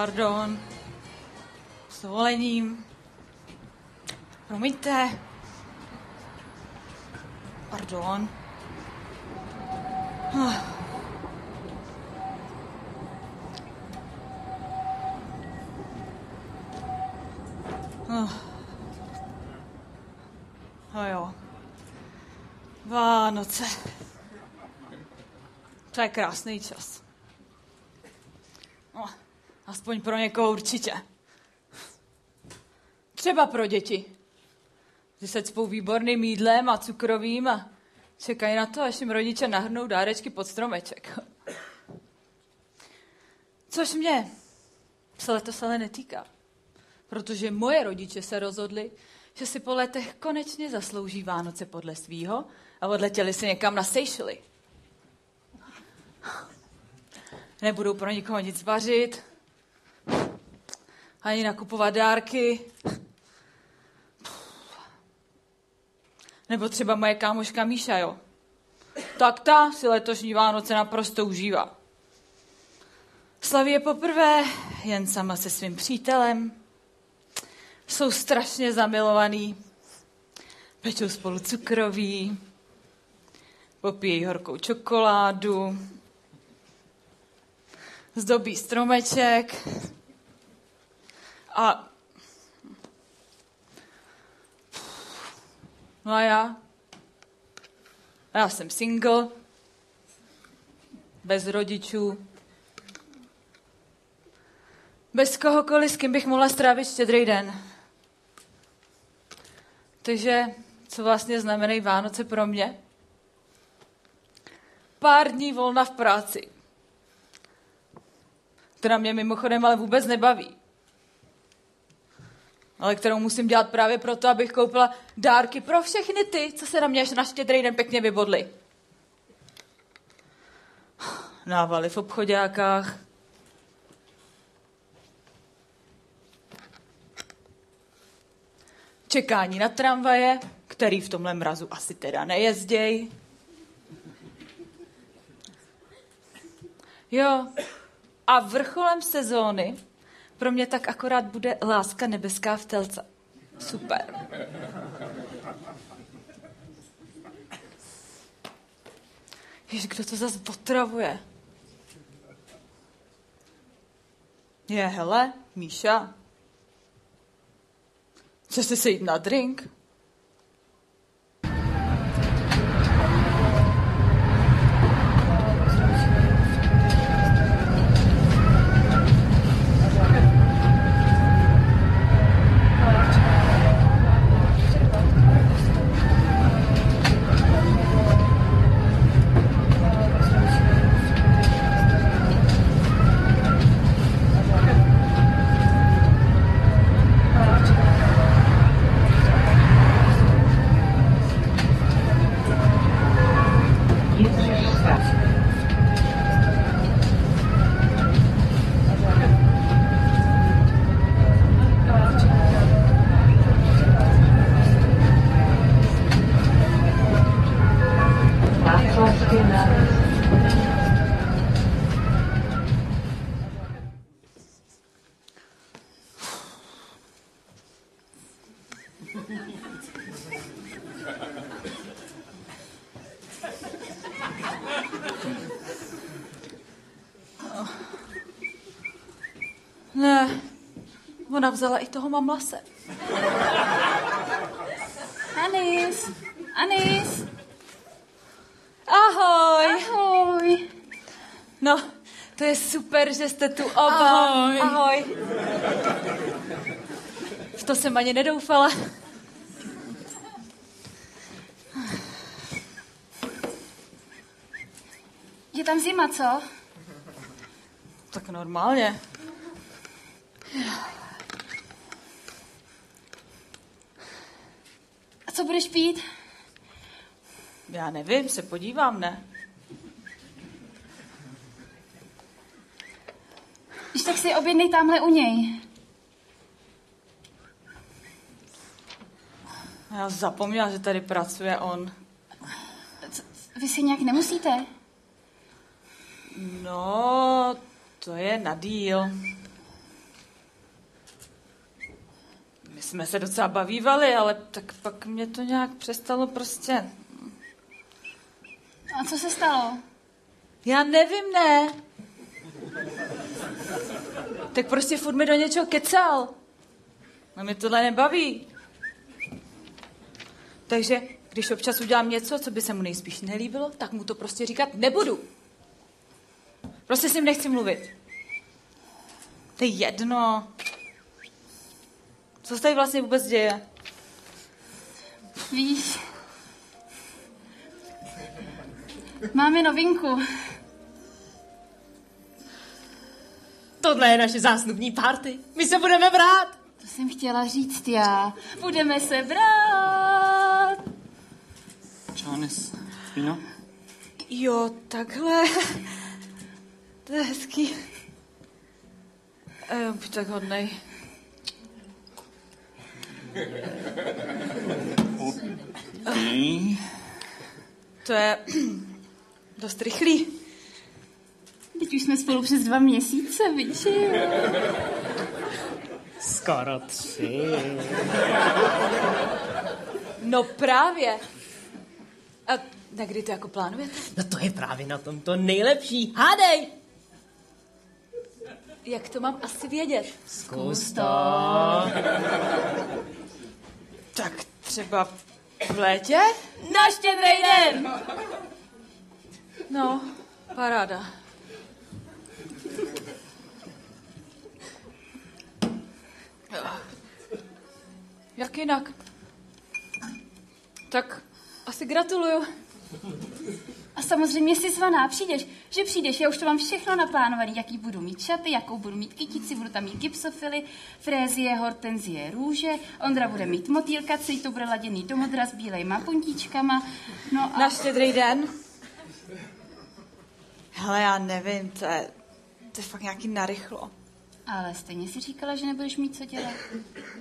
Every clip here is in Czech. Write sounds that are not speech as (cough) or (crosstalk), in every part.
Pardon. S dovolením. Promiňte. Pardon. Oh. Oh. No jo. Vánoce. To je krásný čas. Aspoň pro někoho určitě. Třeba pro děti. Že se cpou výborným jídlem a cukrovým a čekají na to, až jim rodiče nahrnou dárečky pod stromeček. Což mě se letos ale netýká. Protože moje rodiče se rozhodli, že si po letech konečně zaslouží Vánoce podle svýho a odletěli si někam na Seychely. Nebudou pro nikoho nic vařit, ani nakupovat dárky. Nebo třeba moje kámoška Míša, jo. Tak ta si letošní Vánoce naprosto užívá. Slaví je poprvé jen sama se svým přítelem. Jsou strašně zamilovaný. Pečou spolu cukroví. Popíjí horkou čokoládu. Zdobí stromeček. A No a já? Já jsem single, bez rodičů, bez kohokoliv, s kým bych mohla strávit štědrý den. Takže co vlastně znamenají Vánoce pro mě? Pár dní volna v práci, která mě mimochodem ale vůbec nebaví ale kterou musím dělat právě proto, abych koupila dárky pro všechny ty, co se na mě až na štědrý den pěkně vybodli. Návaly v obchodákách, čekání na tramvaje, který v tomhle mrazu asi teda nejezděj. Jo, a vrcholem sezóny pro mě tak akorát bude láska nebeská v telce. Super. Víš, kdo to zase potravuje? Je, hele, Míša. Chce si jít na drink? Ona vzala i toho mamlase. Anis, Anis. Ahoj. Ahoj. No, to je super, že jste tu oba. Ahoj. Ahoj. V to jsem ani nedoufala. Je tam zima, co? Tak normálně. Co budeš pít? Já nevím, se podívám, ne? Když tak si objednej tamhle u něj. Já zapomněla, že tady pracuje on. Co, vy si nějak nemusíte? No, to je na díl. My jsme se docela bavívali, ale tak pak mě to nějak přestalo prostě... A co se stalo? Já nevím, ne. Tak prostě furt mi do něčeho kecal. A mě tohle nebaví. Takže když občas udělám něco, co by se mu nejspíš nelíbilo, tak mu to prostě říkat nebudu. Prostě s ním nechci mluvit. To je jedno. Co se tady vlastně vůbec děje? Víš, máme novinku. Tohle je naše zásnubní party. My se budeme brát. To jsem chtěla říct já. Budeme se brát. Čánes, víno? Jo, takhle. To je hezký. Buď tak hodnej. Okay. To je dost rychlý. Teď už jsme spolu přes dva měsíce, víš? Skoro tři. No právě. A na kdy to jako plánujete? No to je právě na tom to nejlepší. Hádej! Jak to mám asi vědět? Zkus to. Tak třeba v létě? Na štědrý den! No, paráda. Jak jinak? Tak asi gratuluju. A samozřejmě jsi zvaná, přijdeš, že přijdeš, já už to mám všechno naplánované, jaký budu mít šaty, jakou budu mít kytici, budu tam mít gypsofily, frézie, hortenzie, růže, Ondra bude mít motýlka, celý to bude laděný do modra s bílejma puntíčkama, no a... Na štědrý den? Hele, já nevím, to je, to je fakt nějaký narychlo. Ale stejně si říkala, že nebudeš mít co dělat.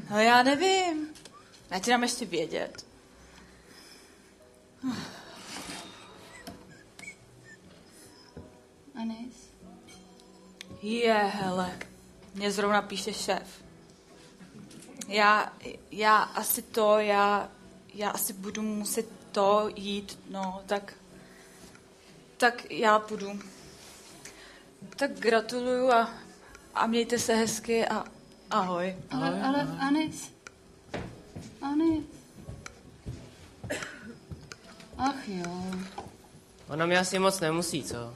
No já nevím. Já ti dám ještě vědět. Anis? Je, hele, mě zrovna píše šéf. Já, já asi to, já, já asi budu muset to jít, no, tak, tak já půjdu. Tak gratuluju a, a mějte se hezky a ahoj. Ale, ale, Anis? Anis? Ach jo, Ona mi asi moc nemusí, co?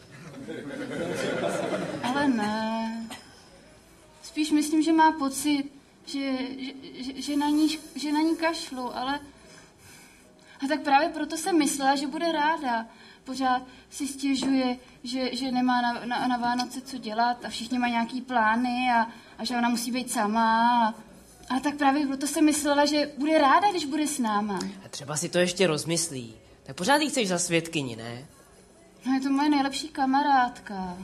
ale ne. Spíš myslím, že má pocit, že, že, že, že, na, ní, že na ní kašlu, ale... A tak právě proto jsem myslela, že bude ráda. Pořád si stěžuje, že, že nemá na, na, na Vánoce co dělat a všichni mají nějaký plány a, a že ona musí být sama. A, a tak právě proto jsem myslela, že bude ráda, když bude s náma. A třeba si to ještě rozmyslí. Tak pořád jí chceš za svědkyni, ne? No je to moje nejlepší kamarádka.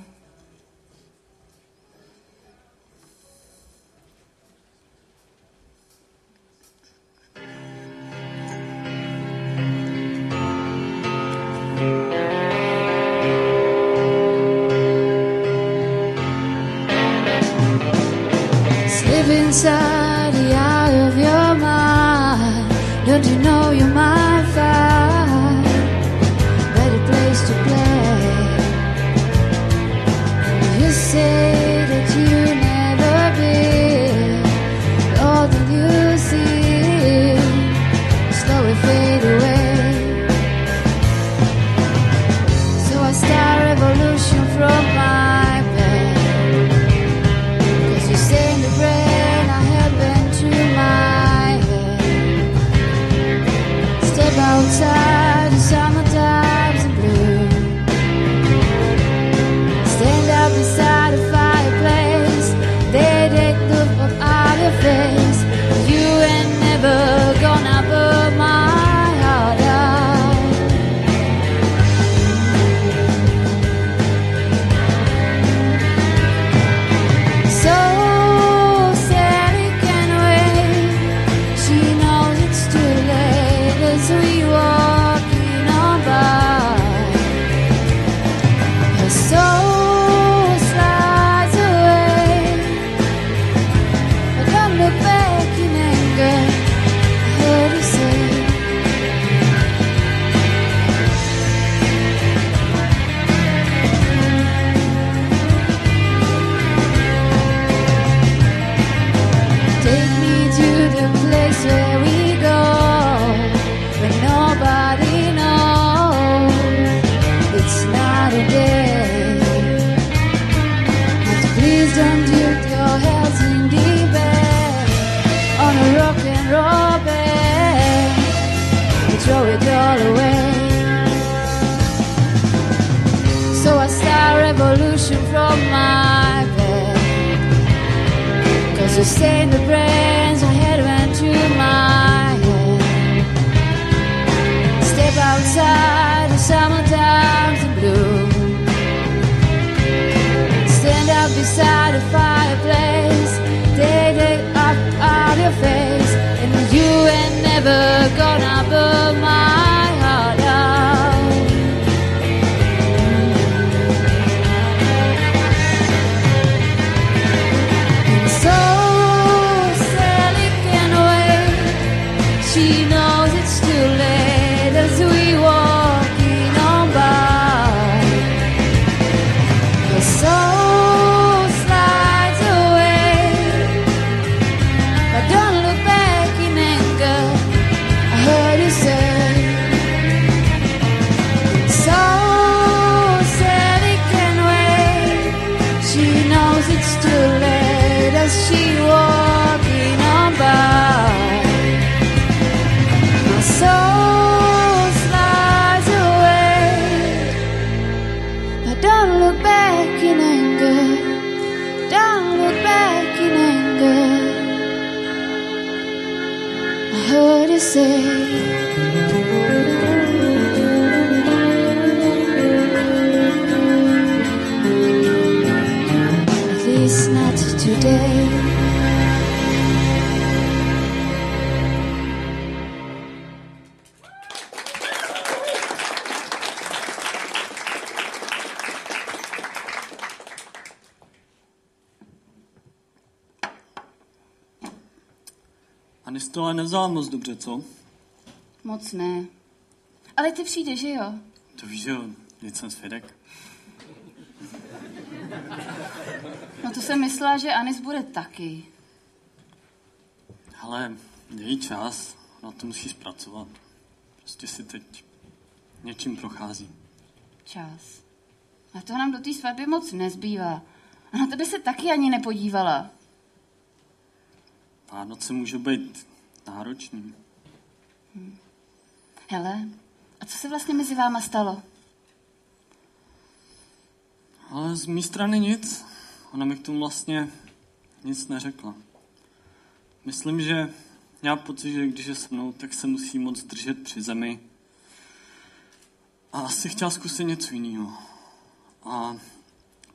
just the prayer. Today. A to ale nevzala moc dobře, co? Moc ne. Ale ty přijde, že jo? To víš, jo, teď jsem svědek. No to jsem myslela, že Anis bude taky. Ale její čas, na to musíš pracovat. Prostě si teď něčím prochází. Čas. A toho nám do té svatby moc nezbývá. A na tebe se taky ani nepodívala. Vánoce můžou být náročný. Hele, a co se vlastně mezi váma stalo? Ale z mé strany nic. Ona mi k tomu vlastně nic neřekla. Myslím, že já pocit, že když je se mnou, tak se musí moc držet při zemi. A asi chtěla zkusit něco jiného. A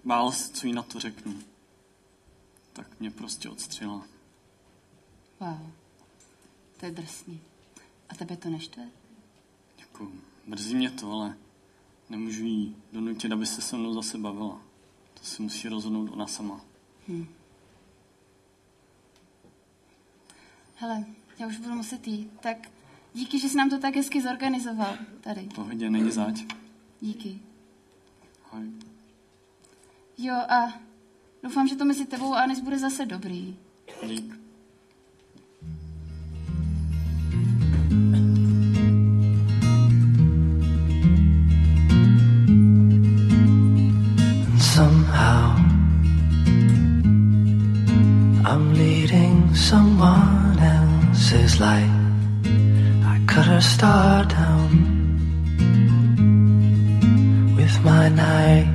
bála se, co jí na to řeknu. Tak mě prostě odstřela. Wow, to je drsný. A tebe to neštve? Jako, mrzí mě to, ale nemůžu jí donutit, aby se se mnou zase bavila. Si musí rozhodnout ona sama. Hele, já už budu muset jít, tak díky, že jsi nám to tak hezky zorganizoval tady. Pohodě, není zač. Díky. Ahoj. Jo a doufám, že to mezi tebou a Anis bude zase dobrý. Dík. I'm leading someone else's life. I cut her star down with my knife.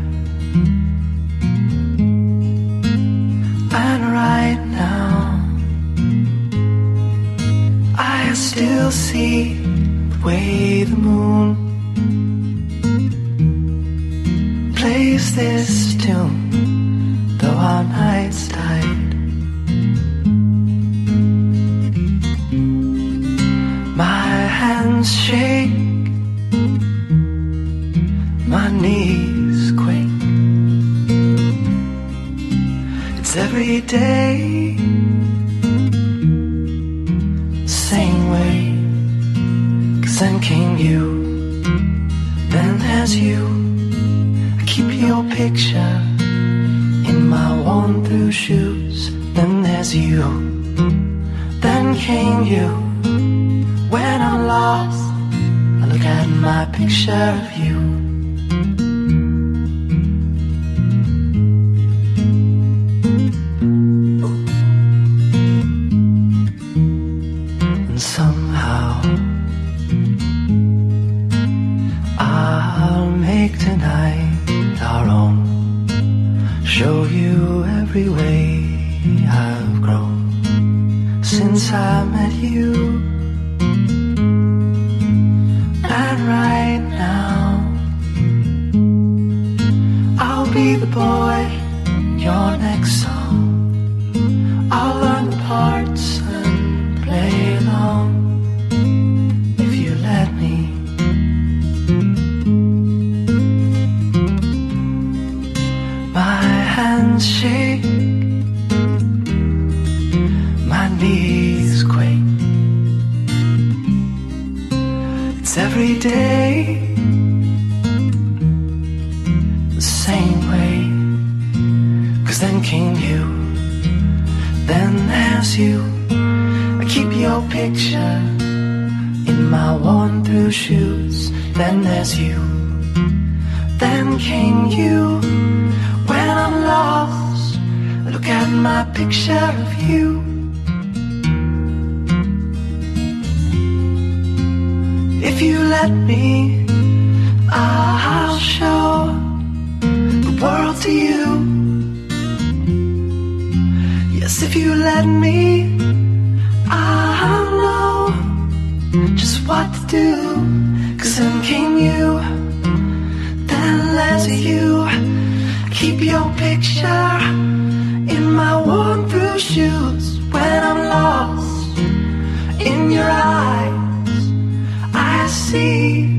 And right now I still see the way the moon plays this tune, though our nights hands shake, my knees quake. It's every day, same way. Cause then came you, then there's you. I keep your picture in my worn through shoes. Then there's you. Then came you. When I'm lost, I look at my picture of you. Your picture in my worn through shoes. Then there's you, then came you. When I'm lost, look at my picture of you. If you let me, I'll show the world to you. Yes, if you let me, what to do. Cause then came you, then there's you. Keep your picture in my worn through shoes when I'm lost in your eyes. I see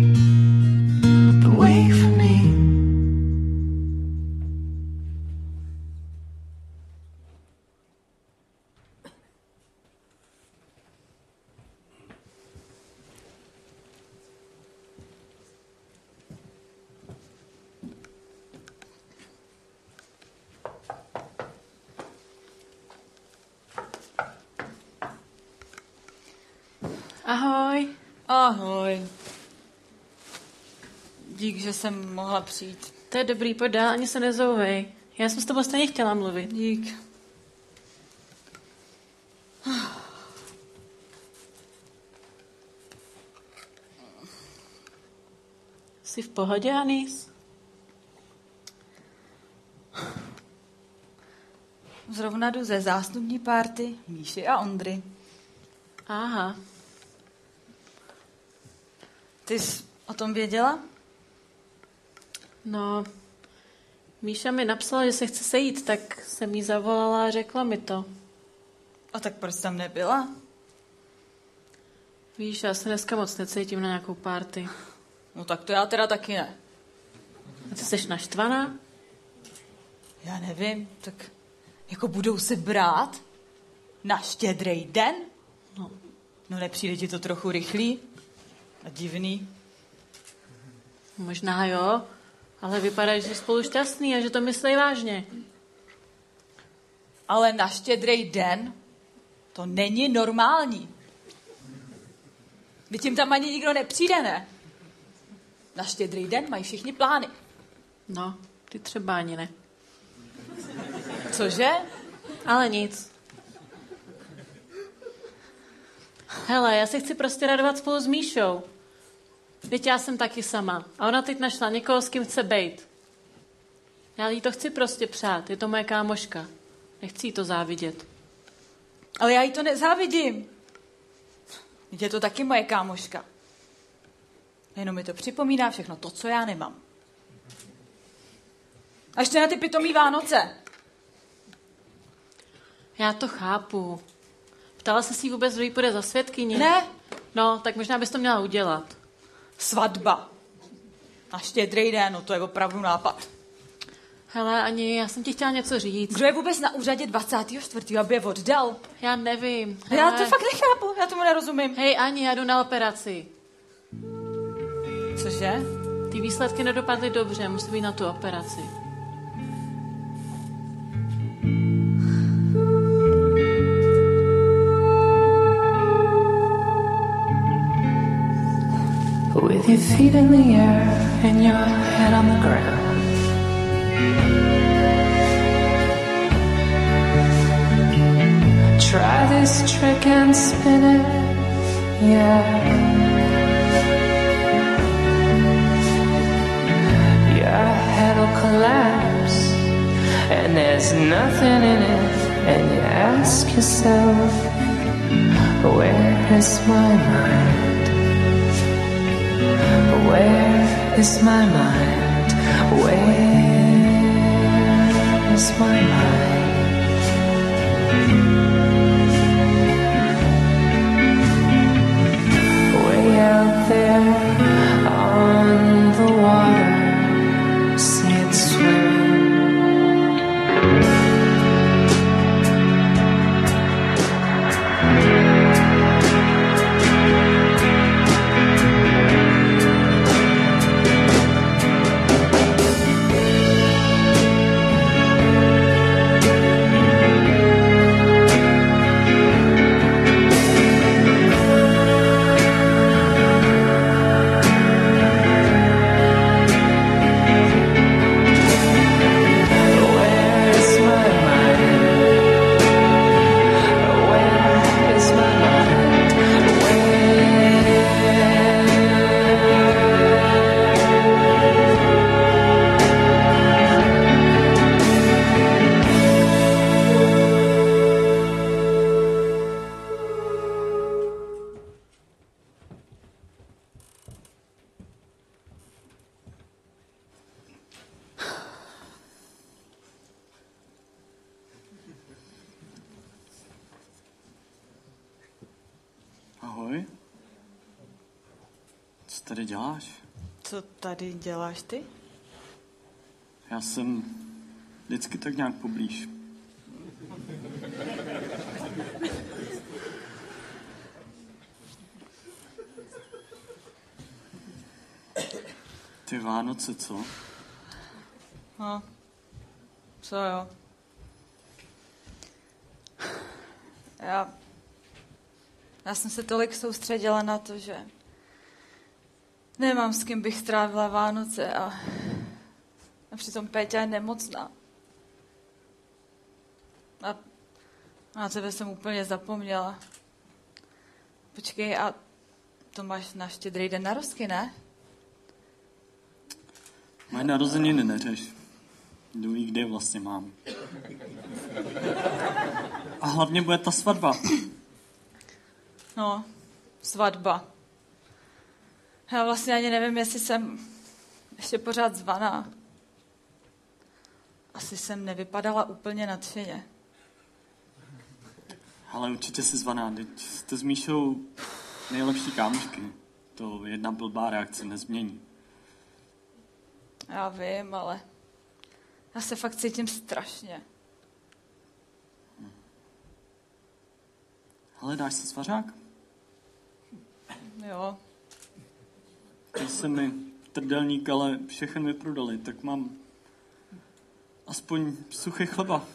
že jsem mohla přijít. To je dobrý, pojď dál, ani se nezouvej. Já jsem s tebou stejně chtěla mluvit. Dík. Jsi v pohodě, Anis? Zrovna jdu ze zástupní párty Míši a Ondry. Aha. Ty jsi o tom věděla? No, Míša mi napsala, že se chce sejít, tak jsem jí zavolala a řekla mi to. A tak proč tam nebyla? Víš, já se dneska moc necítím na nějakou párty. No tak to já teda taky ne. A ty jsi naštvaná? Já nevím, tak jako budou se brát na štědrý den? No. No nepřijde ti to trochu rychlý a divný? Možná jo, ale vypadá, že jsi spolu šťastný a že to myslí vážně. Ale na štědrý den to není normální. Vy tím tam ani nikdo nepřijde, ne? Na štědrý den mají všichni plány. No, ty třeba ani ne. Cože? Ale nic. Hele, já se chci prostě radovat spolu s Míšou. Teď já jsem taky sama. A ona teď našla někoho, s kým chce bejt. Já jí to chci prostě přát. Je to moje kámoška. Nechci jí to závidět. Ale já jí to nezávidím. Je to taky moje kámoška. Jenom mi to připomíná všechno to, co já nemám. A ještě na ty pitomý Vánoce. Já to chápu. Ptala se si vůbec, kdo jí půjde za svědkyni? Ne, No, tak možná bys to měla udělat. Svatba. Na štědrý den, no to je opravdu nápad. Hele, Ani, já jsem ti chtěla něco říct. Kdo je vůbec na úřadě 24. aby je oddal? Já nevím. Já to Hele. fakt nechápu, já tomu nerozumím. Hej, Ani, já jdu na operaci. Cože? Ty výsledky nedopadly dobře, musím jít na tu operaci. With your feet in the air and your head on the ground. Try this trick and spin it, yeah. Your head'll collapse, and there's there's nothing in it, and you ask yourself, where is my mind? Where is my mind? Where is my mind? Co tady děláš ty? Já jsem vždycky tak nějak poblíž. Ty Vánoce, co? No, co jo. Já, já jsem se tolik soustředila na to, že nemám s kým bych strávila Vánoce a, a přitom Péťa je nemocná. A na tebe jsem úplně zapomněla. Počkej, a to máš na štědrý den narozky, ne? Moje narozeniny neřeš. Kdo ví, kdy je vlastně mám. A hlavně bude ta svatba. No, svatba. Já vlastně ani nevím, jestli jsem ještě pořád zvaná. Asi jsem nevypadala úplně nadšeně. Ale určitě jsi zvaná, teď jste s Míšou nejlepší kámošky. To jedna blbá reakce nezmění. Já vím, ale já se fakt cítím strašně. Ale dáš si svařák? Jo, se mi trdelník, ale všechny vyprodali, tak mám aspoň suchý chleba.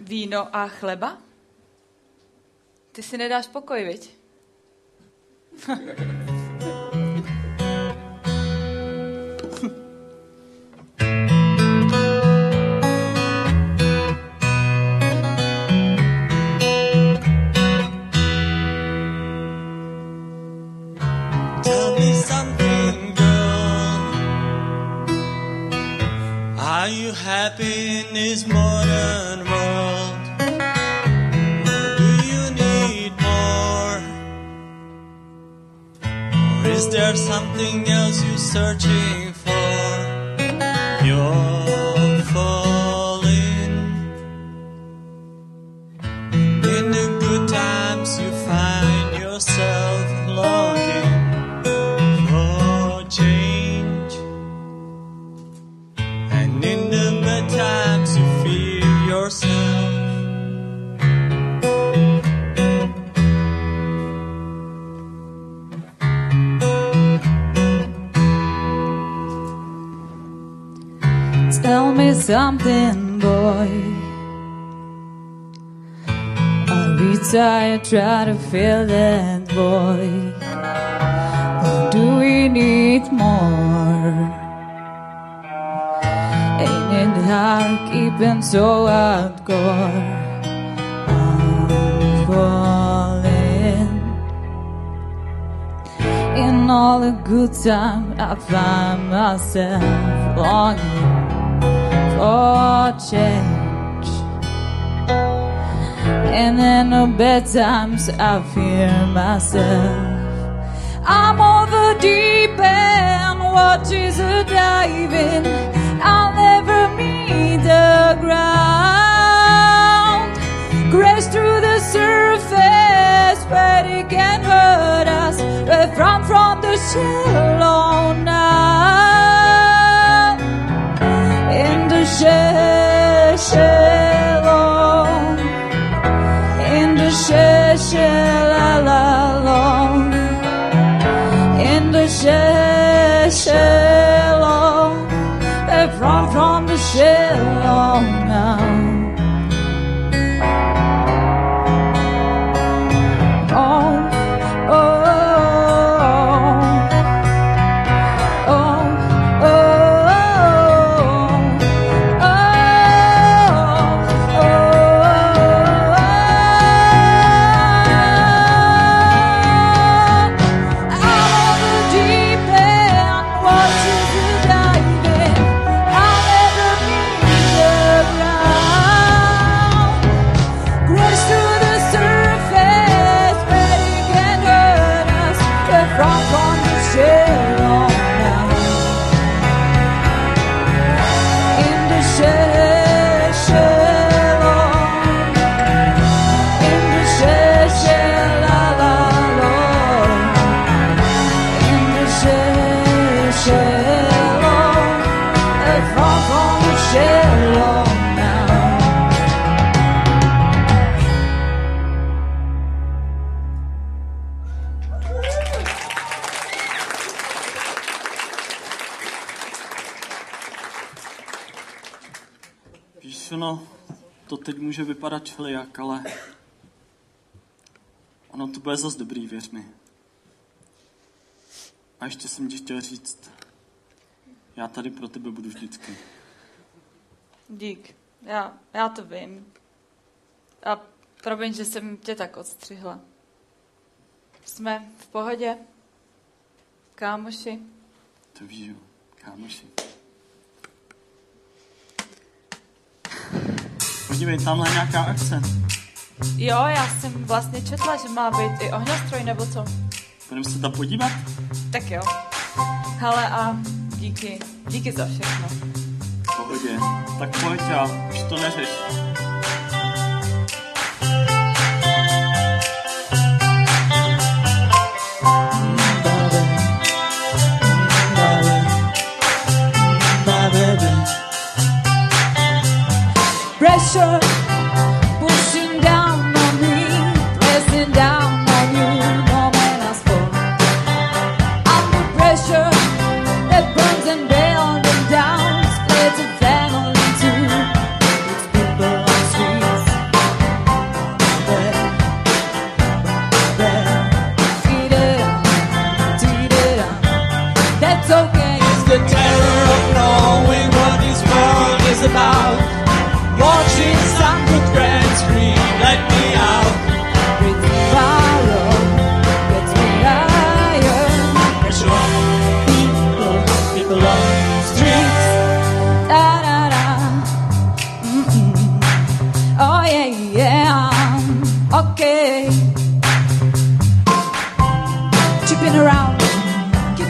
víno a chleba? Ty si nedáš pokoj, viď? Tired trying to fill that void? Or do we need more? Ain't it hard keeping so hardcore? I'm falling in all the good time I find myself longing for change. And in the bad times I fear myself. I'm over deep end, watches a diving. I'll never meet the ground. Crash through the surface, but it can hurt us. We're from from the shallow now. In the sha- shell all alone in the shade. To bude zas dobrý, věř mi. A ještě jsem ti chtěl říct, já tady pro tebe budu vždycky. Dík. Já, já to vím. A promiň, že jsem tě tak odstřihla. Jsme v pohodě? Kámoši? To víš, jo, kámoši. Podívej, tamhle nějaká akce. Jo, já jsem vlastně četla, že má být i ohňostroj nebo co. Půjdeme se tam podívat? Tak jo. Hele a díky. Díky za všechno. Pohodě. Tak pojď a už to neřeš.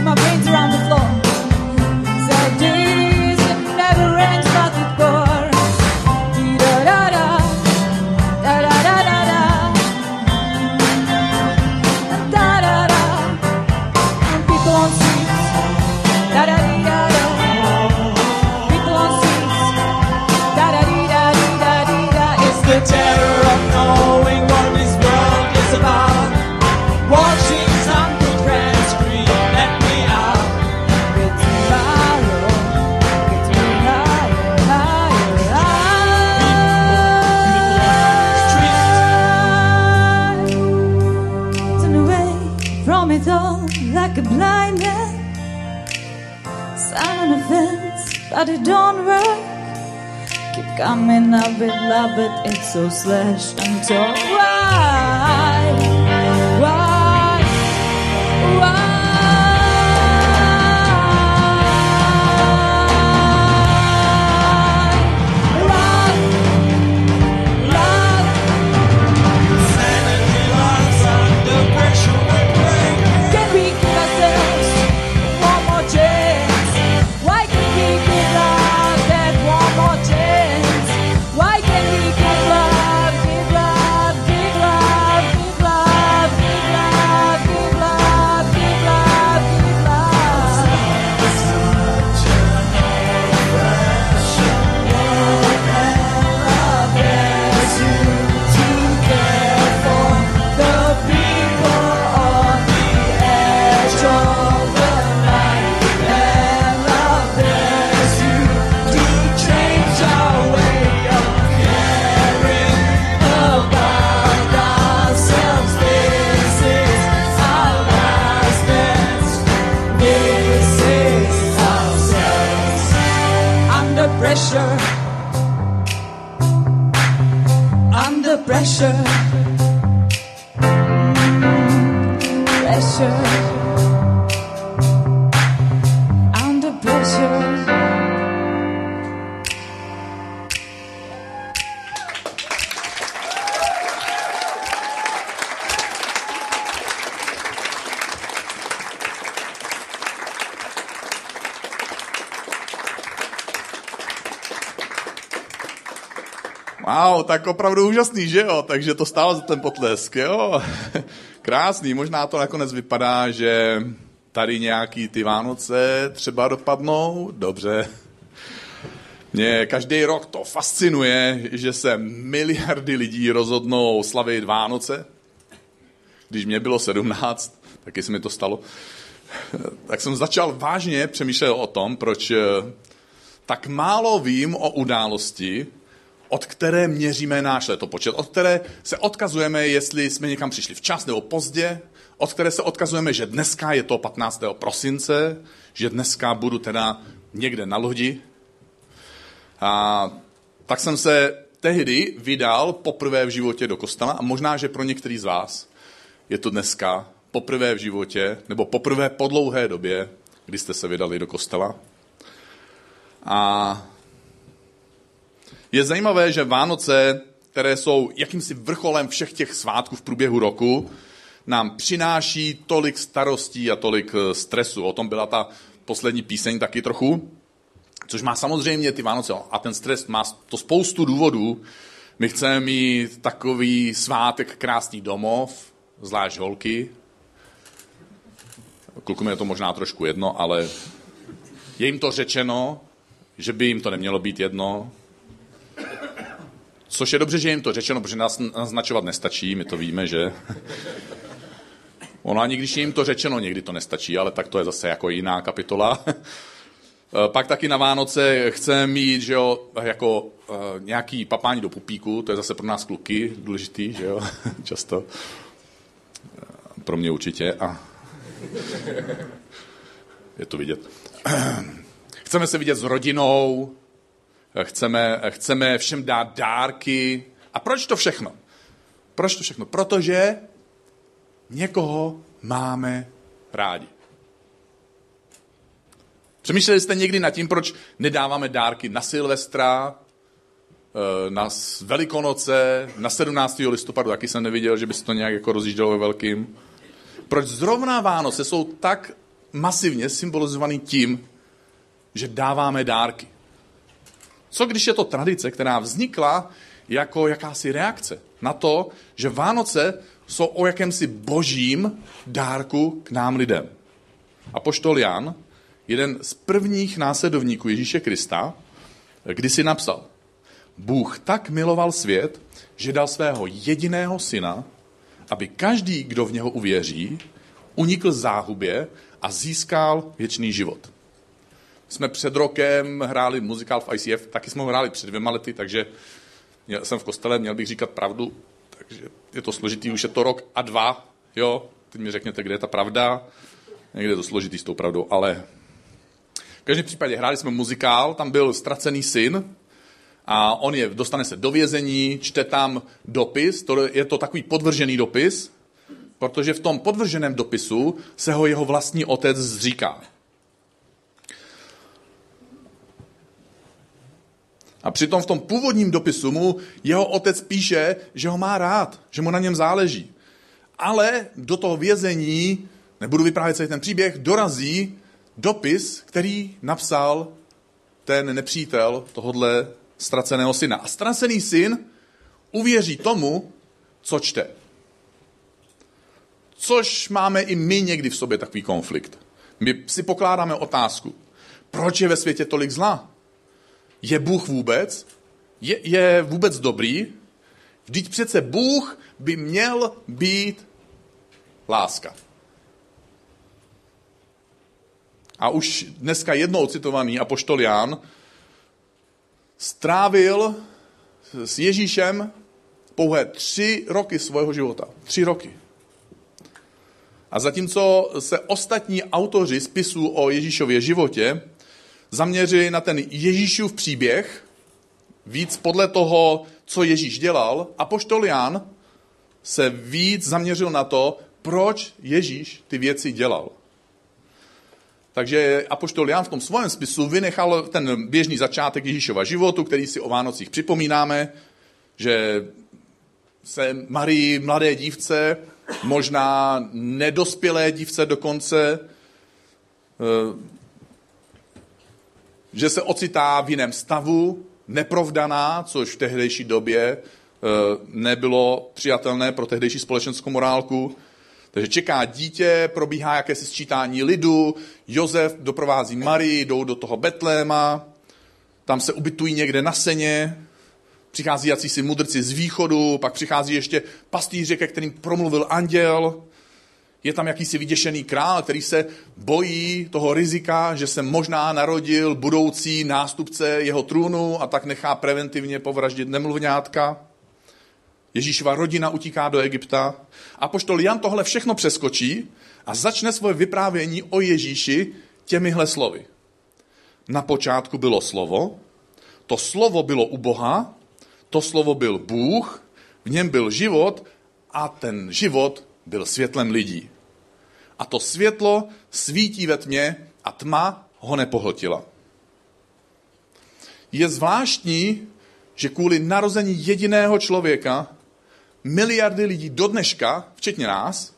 My brains around the floor. but it don't work. Keep coming up with love, but it's so slash and talk. Pressure. Opravdu úžasný, že jo? Takže to stálo za ten potlesk, jo? (laughs) Krásný, možná to nakonec vypadá, že tady nějaký ty Vánoce třeba dopadnou, dobře. Mě každý rok to fascinuje, že se miliardy lidí rozhodnou slavit Vánoce. Když mě bylo 17, taky se mi to stalo, tak jsem začal vážně přemýšlet o tom, proč eh, tak málo vím o události, od které měříme náš letopočet, od které se odkazujeme, jestli jsme někam přišli včas nebo pozdě, od které se odkazujeme, že dneska je to 15. prosince, že dneska budu teda někde na lodi. A tak jsem se tehdy vydal poprvé v životě do kostela a možná, že pro některý z vás je to dneska poprvé v životě, nebo poprvé po dlouhé době, kdy jste se vydali do kostela. A je zajímavé, že Vánoce, které jsou jakýmsi vrcholem všech těch svátků v průběhu roku, nám přináší tolik starostí a tolik eh, stresu. O tom byla ta poslední píseň taky trochu. Což má samozřejmě ty Vánoce a ten stres má to spoustu důvodů. My chceme mít takový svátek krásný domov, zvlášť holky. Klukům je to možná trošku jedno, ale je jim to řečeno, že by jim to nemělo být jedno, Což je dobře, že jim to řečeno, protože nás naznačovat nestačí, my to víme, že? Ono ani když jim to řečeno, někdy to nestačí, ale tak to je zase jako jiná kapitola. Pak taky na Vánoce chceme mít, že jo, jako uh, nějaký papání do pupíku, to je zase pro nás kluky důležitý, že jo, (laughs) často. Pro mě určitě a (laughs) je to vidět. (clears throat) Chceme se vidět s rodinou, chceme, chceme všem dát dárky. A proč to všechno? Proč to všechno? Protože někoho máme rádi. Přemýšleli jste někdy nad tím, proč nedáváme dárky na Silvestra, eh, na Velikonoce, na 17. listopadu, taky jsem neviděl, že by se to nějak jako rozjíždělo ve velkým. Proč zrovna Vánoce jsou tak masivně symbolizovaný tím, že dáváme dárky? Co když je to tradice, která vznikla jako jakási reakce na to, že Vánoce jsou o jakémsi božím dárku k nám lidem. A poštol Jan, jeden z prvních následovníků Ježíše Krista, kdy si napsal, Bůh tak miloval svět, že dal svého jediného syna, aby každý, kdo v něho uvěří, unikl záhubě a získal věčný život jsme před rokem hráli muzikál v ICF, taky jsme ho hráli před dvěma lety, takže jsem v kostele, měl bych říkat pravdu, takže je to složitý, už je to rok a dva, jo, teď mi řekněte, kde je ta pravda, někde je to složitý s tou pravdou, ale v každém případě hráli jsme muzikál, tam byl ztracený syn a on je, dostane se do vězení, čte tam dopis, to je to takový podvržený dopis, protože v tom podvrženém dopisu se ho jeho vlastní otec zříká. A přitom v tom původním dopisu mu jeho otec píše, že ho má rád, že mu na něm záleží. Ale do toho vězení, nebudu vyprávět celý ten příběh, dorazí dopis, který napsal ten nepřítel tohodle ztraceného syna. A ztracený syn uvěří tomu, co čte. Což máme i my někdy v sobě takový konflikt. My si pokládáme otázku, proč je ve světě tolik zla? Je Bůh vůbec? Je, je vůbec dobrý? Vždyť přece Bůh by měl být láska. A už dneska jednou citovaný apoštol Jan strávil s Ježíšem pouhé tři roky svého života. Tři roky. A zatímco se ostatní autoři spisů o Ježíšově životě zaměřili na ten Ježíšův příběh, víc podle toho, co Ježíš dělal, a poštol Jan se víc zaměřil na to, proč Ježíš ty věci dělal. Takže apoštol Jan v tom svém spisu vynechal ten běžný začátek Ježíšova životu, který si o Vánocích připomínáme, že se Marii, mladé dívce, možná nedospělé dívce dokonce, eh, že se ocitá v jiném stavu, neprovdaná, což v tehdejší době eh, nebylo přijatelné pro tehdejší společenskou morálku. Takže čeká dítě, probíhá jakési sčítání lidu, Josef doprovází Marii, jdou do toho Betléma, tam se ubytují někde na seně, přichází jacísi mudrci z východu, pak přichází ještě pastýři, ke kterým promluvil anděl, je tam jakýsi vyděšený král, který se bojí toho rizika, že se možná narodil budoucí nástupce jeho trůnu a tak nechá preventivně povraždit nemluvňátka. Ježíšova rodina utíká do Egypta. A poštol Jan tohle všechno přeskočí a začne svoje vyprávění o Ježíši těmihle slovy. Na počátku bylo slovo, to slovo bylo u Boha, to slovo byl Bůh, v něm byl život a ten život byl světlem lidí. A to světlo svítí ve tmě a tma ho nepohltila. Je zvláštní, že kvůli narození jediného člověka miliardy lidí do dneška, včetně nás,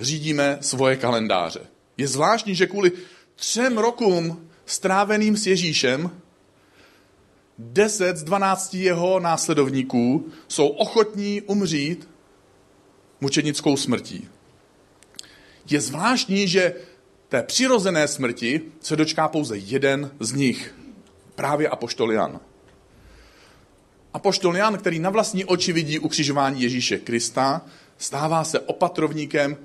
řídíme svoje kalendáře. Je zvláštní, že kvůli třem rokům stráveným s Ježíšem 10 z 12 jeho následovníků jsou ochotní umřít mučenickou smrtí. Je zvláštní, že té přirozené smrti se dočká pouze jeden z nich, právě Apoštol Jan. Apoštol Jan, který na vlastní oči vidí ukřižování Ježíše Krista, stává se opatrovníkem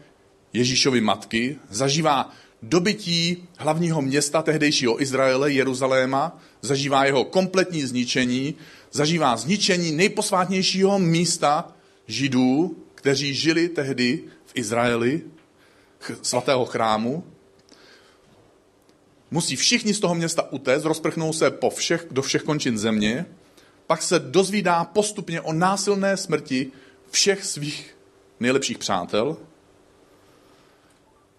Ježíšovy matky, zažívá dobytí hlavního města tehdejšího Izraele, Jeruzaléma, zažívá jeho kompletní zničení, zažívá zničení nejposvátnějšího místa židů, kteří žili tehdy v Izraeli, svatého chrámu. Musí všichni z toho města utéct, rozprchnou se po všech, do všech končin země, pak se dozvídá postupně o násilné smrti všech svých nejlepších přátel.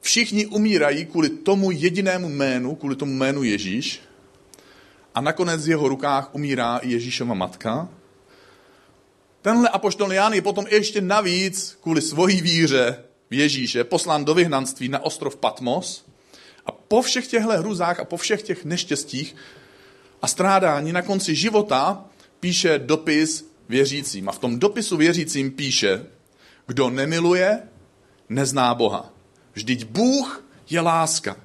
Všichni umírají kvůli tomu jedinému jménu, kvůli tomu jménu Ježíš. A nakonec v jeho rukách umírá i Ježíšova matka. Tenhle apoštol Jan je potom ještě navíc kvůli svojí víře v Ježíše poslán do vyhnanství na ostrov Patmos a po všech těchto hruzách a po všech těch neštěstích a strádání na konci života píše dopis věřícím. A v tom dopisu věřícím píše, kdo nemiluje, nezná Boha. Vždyť Bůh je láska.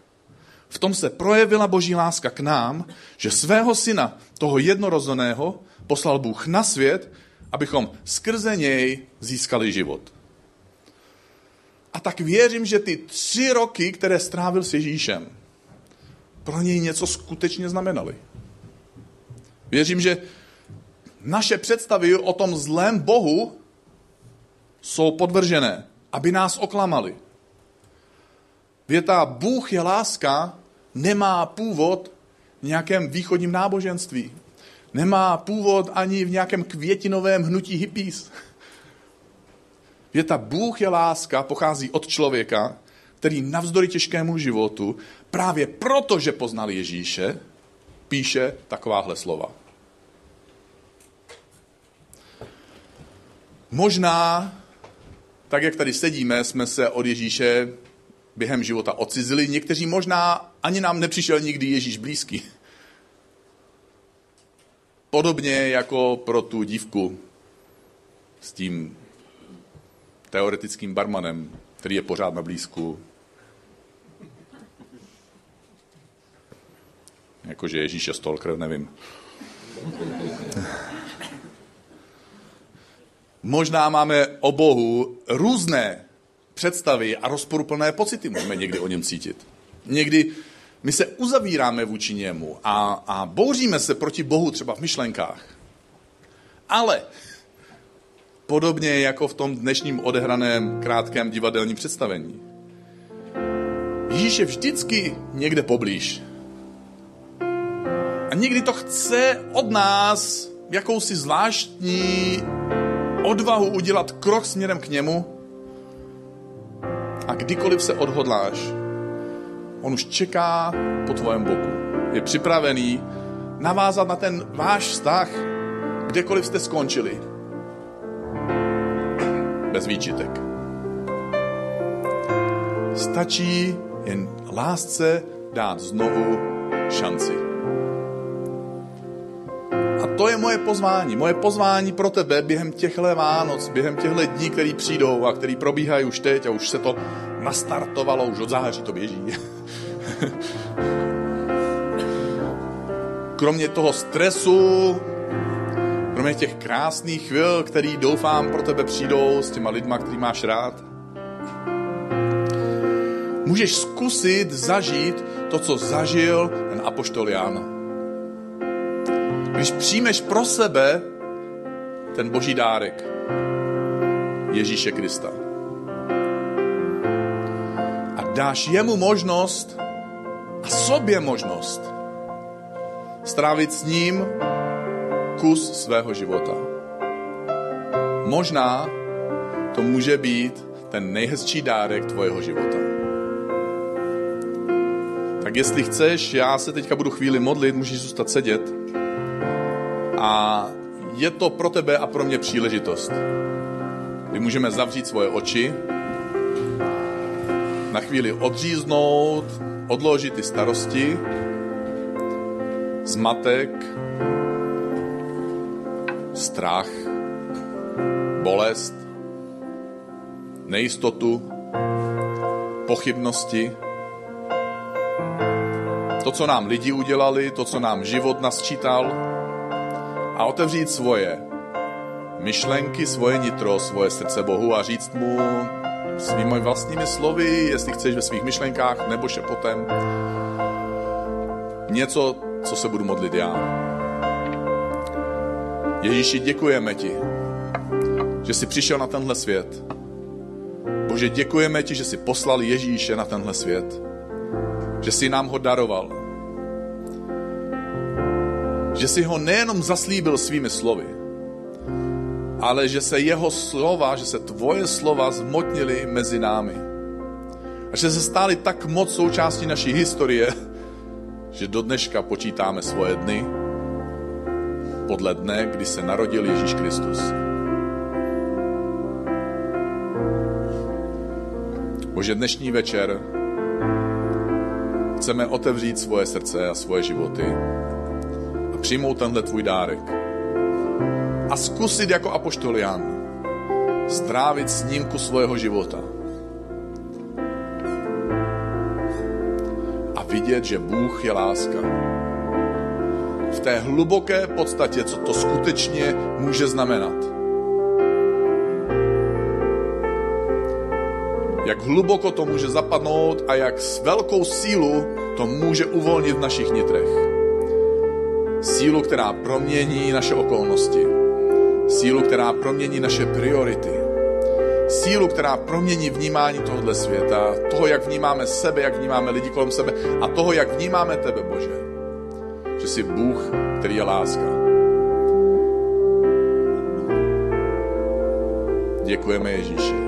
V tom se projevila boží láska k nám, že svého syna, toho jednorozeného, poslal Bůh na svět, abychom skrze něj získali život. A tak věřím, že ty tři roky, které strávil s Ježíšem, pro něj něco skutečně znamenaly. Věřím, že naše představy o tom zlém Bohu jsou podvržené, aby nás oklamali. Věta Bůh je láska nemá původ v nějakém východním náboženství. Nemá původ ani v nějakém květinovém hnutí hippies. Věta Bůh je láska pochází od člověka, který navzdory těžkému životu, právě proto, že poznal Ježíše, píše takováhle slova. Možná, tak jak tady sedíme, jsme se od Ježíše během života odcizili. Někteří možná ani nám nepřišel nikdy Ježíš blízký. Podobně jako pro tu dívku s tím teoretickým barmanem, který je pořád na blízku. Jakože Ježíš je stalker, nevím. Možná máme o Bohu různé představy a rozporuplné pocity můžeme někdy o něm cítit. Někdy my se uzavíráme vůči němu a, a bouříme se proti Bohu třeba v myšlenkách. Ale podobně jako v tom dnešním odehraném krátkém divadelním představení. Ježíš je vždycky někde poblíž. A někdy to chce od nás jakousi zvláštní odvahu udělat krok směrem k němu. A kdykoliv se odhodláš, on už čeká po tvém boku. Je připravený navázat na ten váš vztah, kdekoliv jste skončili. Bez výčitek. Stačí jen lásce dát znovu šanci. A to je moje pozvání. Moje pozvání pro tebe během těchto Vánoc, během těchto dní, které přijdou a které probíhají už teď a už se to nastartovalo, už od září to běží. (laughs) Kromě toho stresu, kromě těch krásných chvil, který doufám pro tebe přijdou s těma lidma, který máš rád, můžeš zkusit zažít to, co zažil ten apoštol Jan. Když přijmeš pro sebe ten boží dárek Ježíše Krista dáš jemu možnost a sobě možnost strávit s ním kus svého života. Možná to může být ten nejhezčí dárek tvojeho života. Tak jestli chceš, já se teďka budu chvíli modlit, můžeš zůstat sedět. A je to pro tebe a pro mě příležitost, kdy můžeme zavřít svoje oči, na chvíli odříznout, odložit ty starosti, zmatek, strach, bolest, nejistotu, pochybnosti, to, co nám lidi udělali, to, co nám život nasčítal. A otevřít svoje myšlenky, svoje nitro, svoje srdce Bohu a říct mu svými vlastními slovy, jestli chceš ve svých myšlenkách nebo šepotem, něco, co se budu modlit já. Ježíši, děkujeme ti, že jsi přišel na tenhle svět. Bože, děkujeme ti, že jsi poslal Ježíše na tenhle svět. Že jsi nám ho daroval. Že jsi ho nejenom zaslíbil svými slovy, ale že se jeho slova, že se tvoje slova zmotnily mezi námi. A že se stály tak moc součástí naší historie, že do dneška počítáme svoje dny podle dne, kdy se narodil Ježíš Kristus. Bože, dnešní večer chceme otevřít svoje srdce a svoje životy a přijmout tenhle tvůj dárek. A zkusit jako apoštol Jan strávit snímku svého života. A vidět, že Bůh je láska. V té hluboké podstatě, co to skutečně může znamenat. jak hluboko to může zapadnout a jak s velkou sílu to může uvolnit v našich nitrech. Sílu, která promění naše okolnosti. Sílu, která promění naše priority. Sílu, která promění vnímání tohohle světa, toho, jak vnímáme sebe, jak vnímáme lidi kolem sebe a toho, jak vnímáme tebe, Bože. Že jsi Bůh, který je láska. Děkujeme Ježíši.